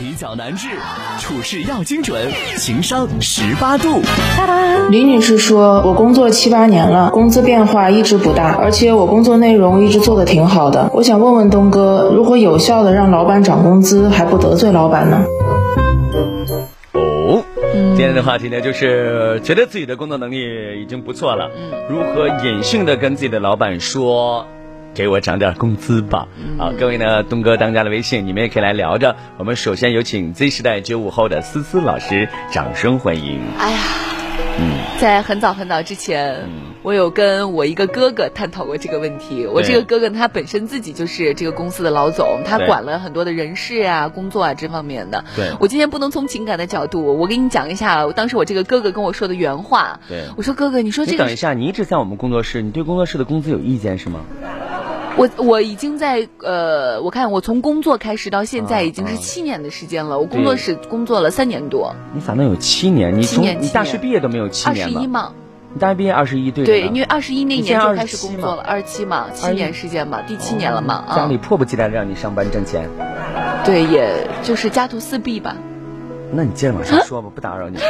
比较难治，处事要精准，情商十八度。李女士说：“我工作七八年了，工资变化一直不大，而且我工作内容一直做的挺好的。我想问问东哥，如何有效的让老板涨工资还不得罪老板呢？”哦，今天的话题呢，就是觉得自己的工作能力已经不错了，嗯，如何隐性的跟自己的老板说？给我涨点工资吧！好，各位呢，东哥当家的微信，你们也可以来聊着。我们首先有请 Z 时代九五后的思思老师，掌声欢迎。哎呀，嗯，在很早很早之前，我有跟我一个哥哥探讨过这个问题。我这个哥哥他本身自己就是这个公司的老总，他管了很多的人事啊、工作啊这方面的。对，我今天不能从情感的角度，我给你讲一下当时我这个哥哥跟我说的原话。对，我说哥哥，你说这个，等一下，你一直在我们工作室，你对工作室的工资有意见是吗？我我已经在呃，我看我从工作开始到现在已经是七年的时间了。我工作室工作了三年多。你咋能有七年？你从你大学毕业都没有七年二十一吗？你大学毕业二十一对。对，因为二十一那年就开始工作了，二十七嘛，七年时间嘛，第七年了嘛。家里迫不及待的让你上班挣钱。对，也就是家徒四壁吧。那你接着往下说吧，不打扰你。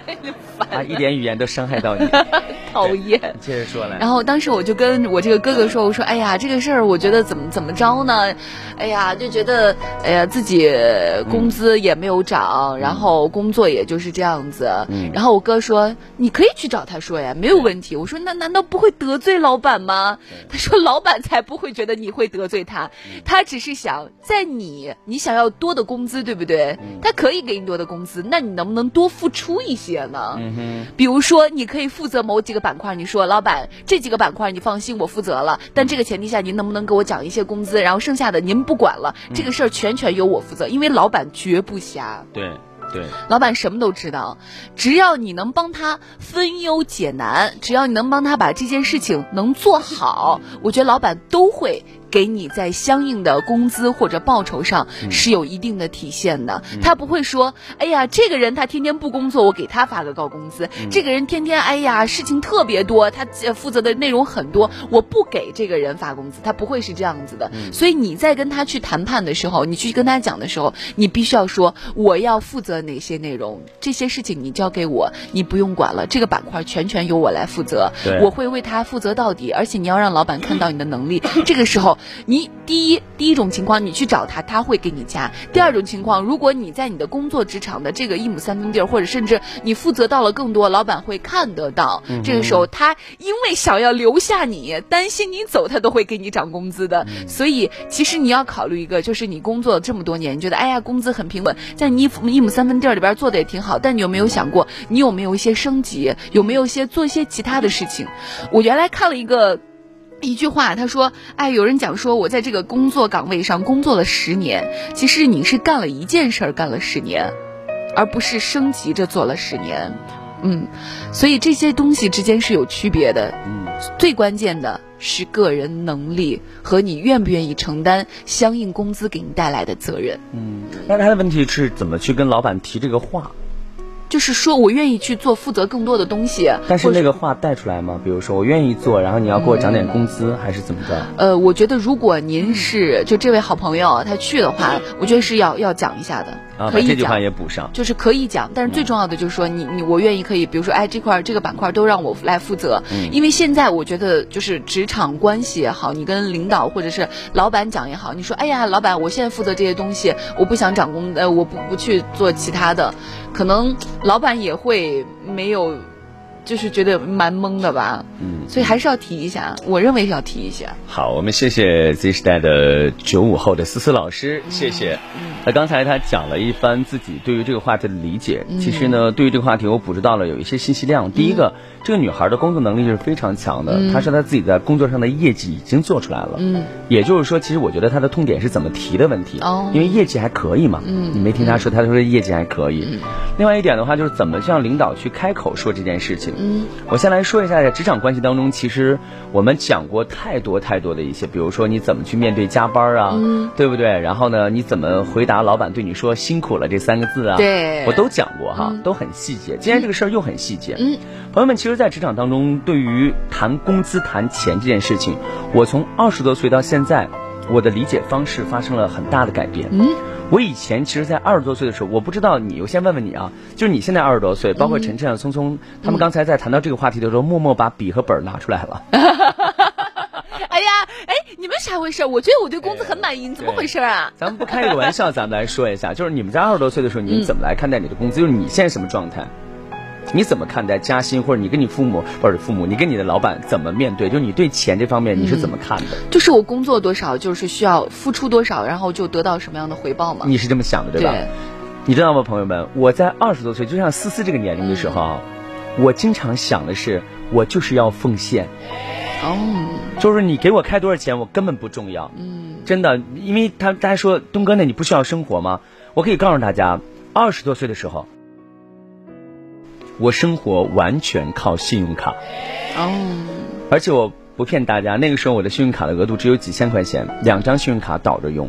啊，一点语言都伤害到你，讨厌。接着说来。然后当时我就跟我这个哥哥说：“我说，哎呀，这个事儿我觉得怎么怎么着呢？哎呀，就觉得，哎呀，自己工资也没有涨，然后工作也就是这样子。然后我哥说：你可以去找他说呀，没有问题。我说：那难道不会得罪老板吗？他说：老板才不会觉得你会得罪他，他只是想在你你想要多的工资，对不对？他可以给你多的工资，那你能不能多付出一些呢？”比如说，你可以负责某几个板块。你说，老板，这几个板块你放心，我负责了。但这个前提下，您能不能给我讲一些工资？然后剩下的您不管了，这个事儿全权由我负责，因为老板绝不瞎。对对，老板什么都知道，只要你能帮他分忧解难，只要你能帮他把这件事情能做好，我觉得老板都会。给你在相应的工资或者报酬上是有一定的体现的，他不会说，哎呀，这个人他天天不工作，我给他发个高工资；这个人天天，哎呀，事情特别多，他负责的内容很多，我不给这个人发工资，他不会是这样子的。所以你在跟他去谈判的时候，你去跟他讲的时候，你必须要说，我要负责哪些内容，这些事情你交给我，你不用管了，这个板块全权由我来负责，我会为他负责到底，而且你要让老板看到你的能力，这个时候。你第一第一种情况，你去找他，他会给你加；第二种情况，如果你在你的工作职场的这个一亩三分地儿，或者甚至你负责到了更多，老板会看得到。这个时候，他因为想要留下你，担心你走，他都会给你涨工资的。所以，其实你要考虑一个，就是你工作这么多年，你觉得哎呀，工资很平稳，在你一一亩三分地儿里边做的也挺好，但你有没有想过，你有没有一些升级，有没有一些做一些其他的事情？我原来看了一个。一句话，他说：“哎，有人讲说，我在这个工作岗位上工作了十年，其实你是干了一件事儿，干了十年，而不是升级着做了十年。嗯，所以这些东西之间是有区别的。嗯，最关键的是个人能力和你愿不愿意承担相应工资给你带来的责任。嗯，那他的问题是怎么去跟老板提这个话？”就是说我愿意去做，负责更多的东西。但是那个话带出来吗？比如说我愿意做，然后你要给我涨点工资，还是怎么着？呃，我觉得如果您是就这位好朋友他去的话，我觉得是要要讲一下的。啊可以这句话也补上，就是可以讲，但是最重要的就是说，你你我愿意可以，比如说，哎，这块这个板块都让我来负责，因为现在我觉得就是职场关系也好，你跟领导或者是老板讲也好，你说，哎呀，老板，我现在负责这些东西，我不想涨工，呃，我不不去做其他的，可能老板也会没有。就是觉得蛮懵的吧，嗯，所以还是要提一下，我认为是要提一下。好，我们谢谢 Z 时代的九五后的思思老师，谢谢。那刚才他讲了一番自己对于这个话题的理解，其实呢，对于这个话题我捕捉到了有一些信息量。第一个。这个女孩的工作能力是非常强的，她说她自己在工作上的业绩已经做出来了。嗯，也就是说，其实我觉得她的痛点是怎么提的问题。哦，因为业绩还可以嘛。嗯，你没听她说，她说业绩还可以。嗯另外一点的话，就是怎么向领导去开口说这件事情。嗯，我先来说一下，在职场关系当中，其实我们讲过太多太多的一些，比如说你怎么去面对加班啊，对不对？然后呢，你怎么回答老板对你说辛苦了这三个字啊？对，我都讲过哈，都很细节。今天这个事儿又很细节。嗯，朋友们。其实，在职场当中，对于谈工资、谈钱这件事情，我从二十多岁到现在，我的理解方式发生了很大的改变。嗯，我以前其实，在二十多岁的时候，我不知道你，我先问问你啊，就是你现在二十多岁，包括晨晨啊、聪聪，他们刚才在谈到这个话题的时候，默默把笔和本儿拿出来了。哎呀，哎，你们啥回事？我觉得我对工资很满意，你怎么回事啊？咱们不开这个玩笑，咱们来说一下，就是你们在二十多岁的时候，你们怎么来看待你的工资？就是你现在什么状态？你怎么看待加薪，或者你跟你父母，或者父母，你跟你的老板怎么面对？就是你对钱这方面你是怎么看的？就是我工作多少，就是需要付出多少，然后就得到什么样的回报嘛？你是这么想的，对吧？对你知道吗，朋友们？我在二十多岁，就像思思这个年龄的时候啊，我经常想的是，我就是要奉献，哦，就是你给我开多少钱，我根本不重要。嗯，真的，因为他大家说东哥，那你不需要生活吗？我可以告诉大家，二十多岁的时候，我生活完全靠信用卡，哦，而且我不骗大家，那个时候我的信用卡的额度只有几千块钱，两张信用卡倒着用。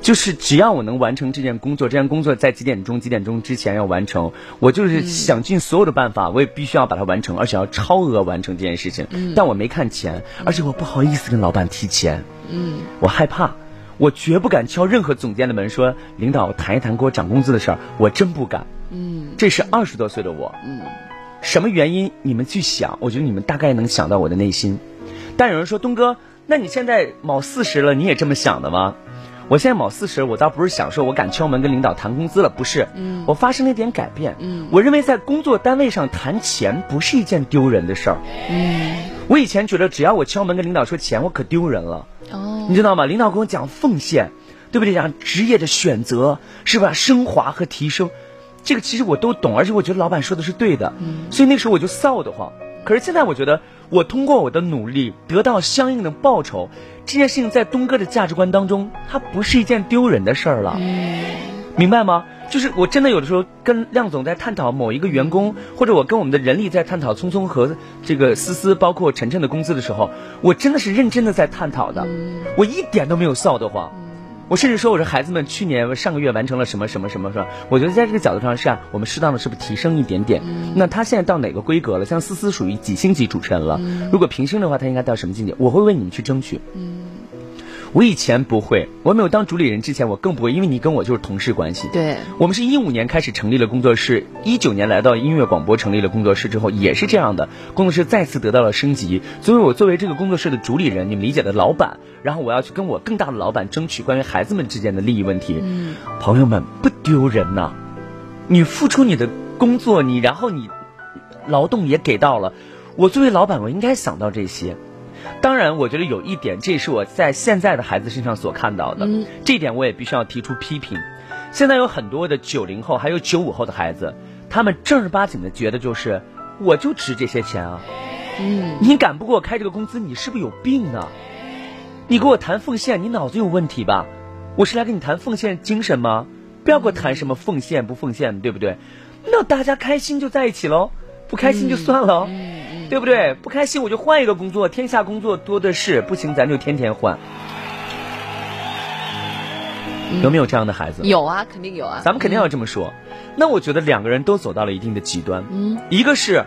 就是只要我能完成这件工作，这件工作在几点钟几点钟之前要完成，我就是想尽所有的办法，我也必须要把它完成，而且要超额完成这件事情。但我没看钱，而且我不好意思跟老板提钱，嗯，我害怕，我绝不敢敲任何总监的门说领导谈一谈给我涨工资的事儿，我真不敢。嗯，这是二十多岁的我，嗯，什么原因你们去想，我觉得你们大概能想到我的内心。但有人说东哥，那你现在卯四十了，你也这么想的吗？我现在卯四十，我倒不是想说我敢敲门跟领导谈工资了，不是，嗯我发生了一点改变，嗯我认为在工作单位上谈钱不是一件丢人的事儿，嗯，我以前觉得只要我敲门跟领导说钱，我可丢人了，哦，你知道吗？领导跟我讲奉献，对不对？讲职业的选择，是吧？升华和提升，这个其实我都懂，而且我觉得老板说的是对的，嗯所以那时候我就臊得慌。可是现在我觉得，我通过我的努力得到相应的报酬，这件事情在东哥的价值观当中，它不是一件丢人的事儿了，嗯明白吗？就是我真的有的时候跟亮总在探讨某一个员工，或者我跟我们的人力在探讨聪聪和这个思思，包括晨晨的工资的时候，我真的是认真的在探讨的，我一点都没有臊得慌。我甚至说，我说孩子们去年上个月完成了什么什么什么，是吧？我觉得在这个角度上是啊，我们适当的是不是提升一点点？那他现在到哪个规格了？像思思属于几星级主持人了，如果平星的话，他应该到什么境界？我会为你们去争取。我以前不会，我没有当主理人之前，我更不会，因为你跟我就是同事关系。对，我们是一五年开始成立了工作室，一九年来到音乐广播成立了工作室之后，也是这样的，工作室再次得到了升级。所以我作为这个工作室的主理人，你们理解的老板，然后我要去跟我更大的老板争取关于孩子们之间的利益问题。嗯朋友们不丢人呐、你付出你的工作，你然后你劳动也给到了，我作为老板，我应该想到这些。当然，我觉得有一点，这也是我在现在的孩子身上所看到的，嗯这一点我也必须要提出批评。现在有很多的九零后还有九五后的孩子，他们正儿八经的觉得就是，我就值这些钱啊，嗯你敢不给我开这个工资，你是不是有病啊？你给我谈奉献，你脑子有问题吧？我是来跟你谈奉献精神吗？不要给我谈什么奉献不奉献，对不对？那大家开心就在一起喽，不开心就算了，嗯对不对？不开心我就换一个工作，天下工作多的是，不行咱就天天换。有没有这样的孩子？有啊，肯定有啊，咱们肯定要这么说。那我觉得两个人都走到了一定的极端，嗯一个是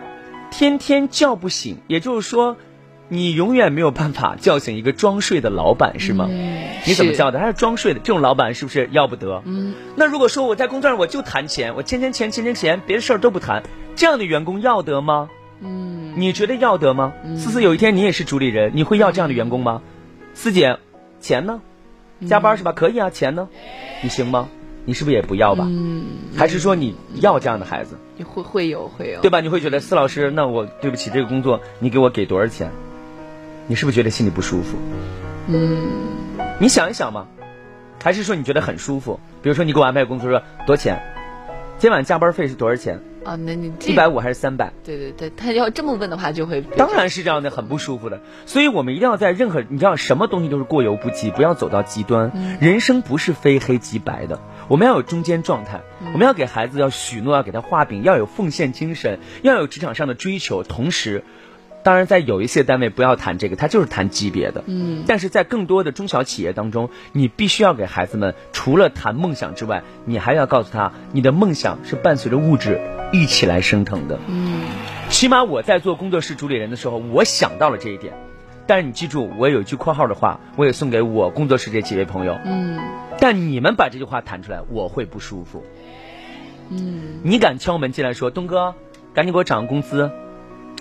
天天叫不醒，也就是说，你永远没有办法叫醒一个装睡的老板，是吗？你怎么叫的？他是装睡的，这种老板是不是要不得？嗯那如果说我在工作上我就谈钱，我钱钱钱钱钱钱，别的事儿都不谈，这样的员工要得吗？嗯你觉得要得吗？思思，有一天你也是主理人，你会要这样的员工吗？思姐，钱呢？加班是吧？可以啊，钱呢？你行吗？你是不是也不要吧？嗯，还是说你要这样的孩子，你会会有会有，对吧？你会觉得思老师，那我对不起这个工作，你给我给多少钱？你是不是觉得心里不舒服？嗯你想一想嘛，还是说你觉得很舒服？比如说你给我安排工作说多少钱，今晚加班费是多少钱？啊，那你一百五还是三百？对对对，他要这么问的话，就会当然是这样的，很不舒服的。所以我们一定要在任何你知道什么东西都是过犹不及，不要走到极端。人生不是非黑即白的，我们要有中间状态。我们要给孩子要许诺，要给他画饼，要有奉献精神，要有职场上的追求。同时，当然在有一些单位不要谈这个，他就是谈级别的。嗯但是在更多的中小企业当中，你必须要给孩子们除了谈梦想之外，你还要告诉他，你的梦想是伴随着物质一起来升腾的。嗯起码我在做工作室主理人的时候，我想到了这一点。但是你记住，我有一句括号的话，我也送给我工作室这几位朋友：嗯但你们把这句话弹出来，我会不舒服。嗯，你敢敲门进来说，东哥，赶紧给我涨工资，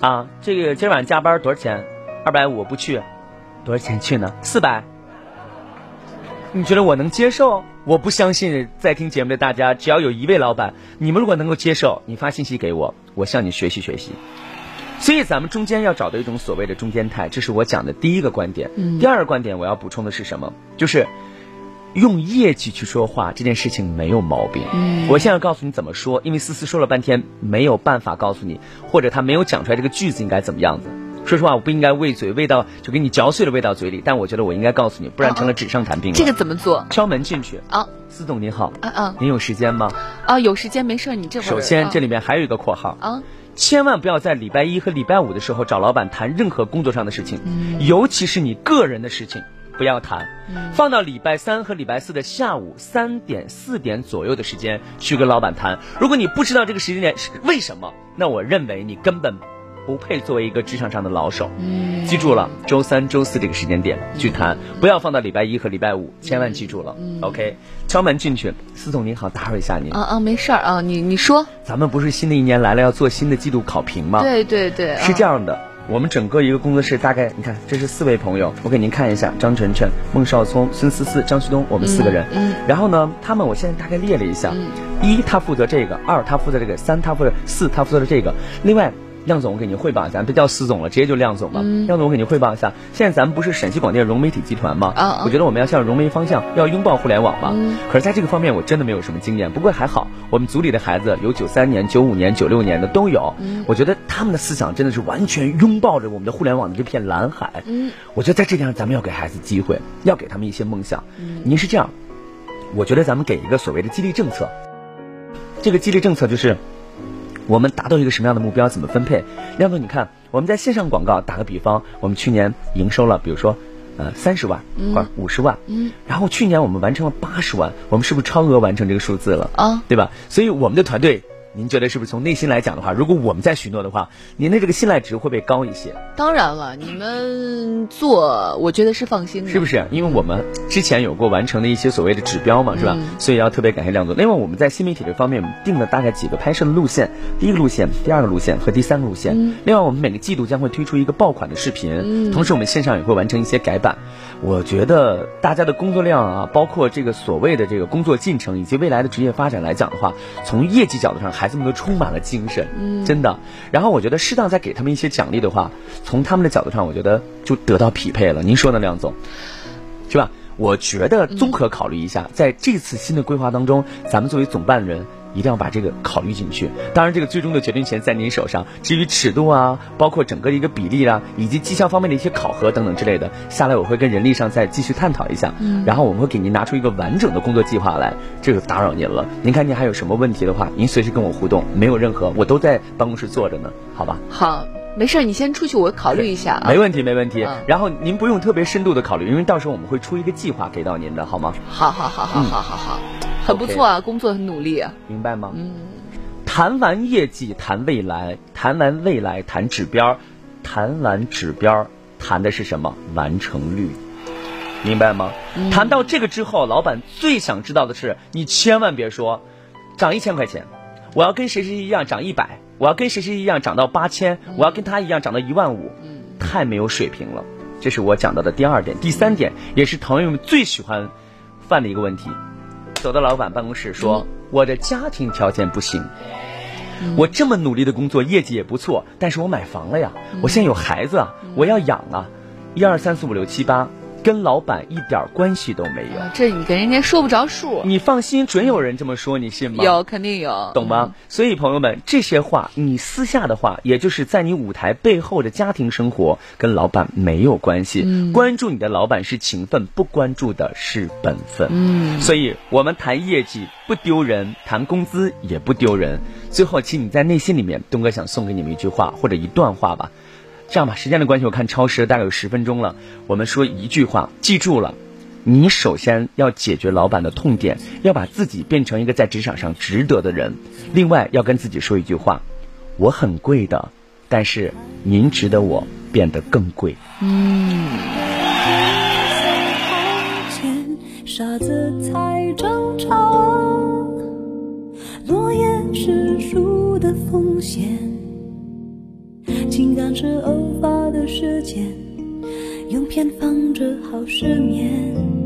啊，这个今儿晚上加班多少钱？二百五不去，多少钱去呢？四百。你觉得我能接受？我不相信在听节目的大家，只要有一位老板，你们如果能够接受，你发信息给我，我向你学习学习。所以咱们中间要找到一种所谓的中间态，这是我讲的第一个观点。第二个观点我要补充的是什么？就是用业绩去说话这件事情没有毛病。我现在告诉你怎么说，因为思思说了半天没有办法告诉你，或者他没有讲出来这个句子应该怎么样子。说实话，我不应该喂嘴喂到就给你嚼碎了喂到嘴里，但我觉得我应该告诉你，不然成了纸上谈兵了。这个怎么做？敲门进去啊，司总您好，啊啊您有时间吗？啊，有时间没事，你这首先啊这里面还有一个括号，啊，千万不要在礼拜一和礼拜五的时候找老板谈任何工作上的事情，嗯尤其是你个人的事情，不要谈。放到礼拜三和礼拜四的下午三点、四点左右的时间去跟老板谈。如果你不知道这个时间点是为什么，那我认为你根本不配作为一个职场上的老手。嗯记住了，周三、周四这个时间点去谈，不要放到礼拜一和礼拜五，千万记住了。OK，敲门进去，司总您好，打扰一下您。啊啊，没事儿啊，你你说，咱们不是新的一年来了要做新的季度考评吗？对对对，是这样，样的，我们整个一个工作室大概，你看，这是四位朋友，我给您看一下，张晨晨、孟少聪、孙思思、张旭东，我们四个人。嗯然后呢，他们我现在大概列了一下，一他负责这个，二他负责这个，三他负责四他负责这个。另外，亮总我给您汇报一下，别叫司总了，直接就亮总吧。亮总我给您汇报一下，现在咱们不是陕西广电融媒体集团吗？啊啊我觉得我们要向融媒方向，要拥抱互联网嘛。可是在这个方面，我真的没有什么经验。不过还好，我们组里的孩子有九三年、九五年、九六年的都有。我觉得他们的思想真的是完全拥抱着我们的互联网的这片蓝海。嗯，我觉得在这点上，咱们要给孩子机会，要给他们一些梦想。嗯您是这样，我觉得咱们给一个所谓的激励政策。这个激励政策就是我们达到一个什么样的目标，怎么分配。亮总，你看我们在线上广告，打个比方，我们去年营收了，比如说。呃，三十万或者五十万，嗯，然后去年我们完成了八十万，我们是不是超额完成这个数字了？啊，对吧？所以我们的团队，您觉得是不是从内心来讲的话，如果我们在许诺的话，您的这个信赖值会不会高一些？当然了，你们做，我觉得是放心的，是不是？因为我们之前有过完成的一些所谓的指标嘛，是吧？嗯所以要特别感谢亮总。另外，我们在新媒体这方面，我们定了大概几个拍摄的路线：第一个路线、第二个路线和第三个路线。嗯另外，我们每个季度将会推出一个爆款的视频，同时我们线上也会完成一些改版。我觉得大家的工作量啊，包括这个所谓的这个工作进程以及未来的职业发展来讲的话，从业绩角度上，孩子们都充满了精神，嗯真的。然后我觉得适当再给他们一些奖励的话，从他们的角度上，我觉得就得到匹配了。您说呢，梁总？是吧？我觉得综合考虑一下，在这次新的规划当中，咱们作为总办人。一定要把这个考虑进去。当然，这个最终的决定权在您手上。至于尺度啊，包括整个的一个比例啊，以及绩效方面的一些考核等等之类的，下来我会跟人力上再继续探讨一下。嗯，然后我们会给您拿出一个完整的工作计划来。这个打扰您了。您看您还有什么问题的话，您随时跟我互动，没有任何，我都在办公室坐着呢，好吧？好，没事儿，你先出去，我考虑一下啊。没问题，没问题。嗯然后您不用特别深度的考虑，因为到时候我们会出一个计划给到您的，好吗？好好好好好好好，很不错啊，工作很努力啊。明白吗？嗯，谈完业绩，谈未来，谈完未来，谈指标，谈完指标，谈的是什么？完成率，明白吗？谈到这个之后，老板最想知道的是，你千万别说涨一千块钱，我要跟谁谁谁一样涨一百，我要跟谁谁一样涨到八千，我要跟他一样涨到一万五，太没有水平了。这是我讲到的第二点，第三点也是朋友们最喜欢犯的一个问题。走到老板办公室说：“我的家庭条件不行，我这么努力的工作，业绩也不错，但是我买房了呀，我现在有孩子啊，我要养啊，一二三四五六七八，跟老板一点关系都没有。这你跟人家说不着数。你放心，准有人这么说，你信吗？有，肯定有，懂吗？所以朋友们，这些话你私下的话，也就是在你舞台背后的家庭生活，跟老板没有关系。关注你的老板是情分，不关注的是本分。嗯，所以我们谈业绩不丢人，谈工资也不丢人。最后，请你在内心里面，东哥想送给你们一句话或者一段话吧。这样吧，时间的关系，我看超时了，大概有十分钟了。我们说一句话，记住了。你首先要解决老板的痛点，要把自己变成一个在职场上值得的人。另外，要跟自己说一句话：我很贵的，但是您值得我变得更贵。嗯。天傻子才争吵。落叶是树的风险，情感是偶发的事件，用偏方治好失眠。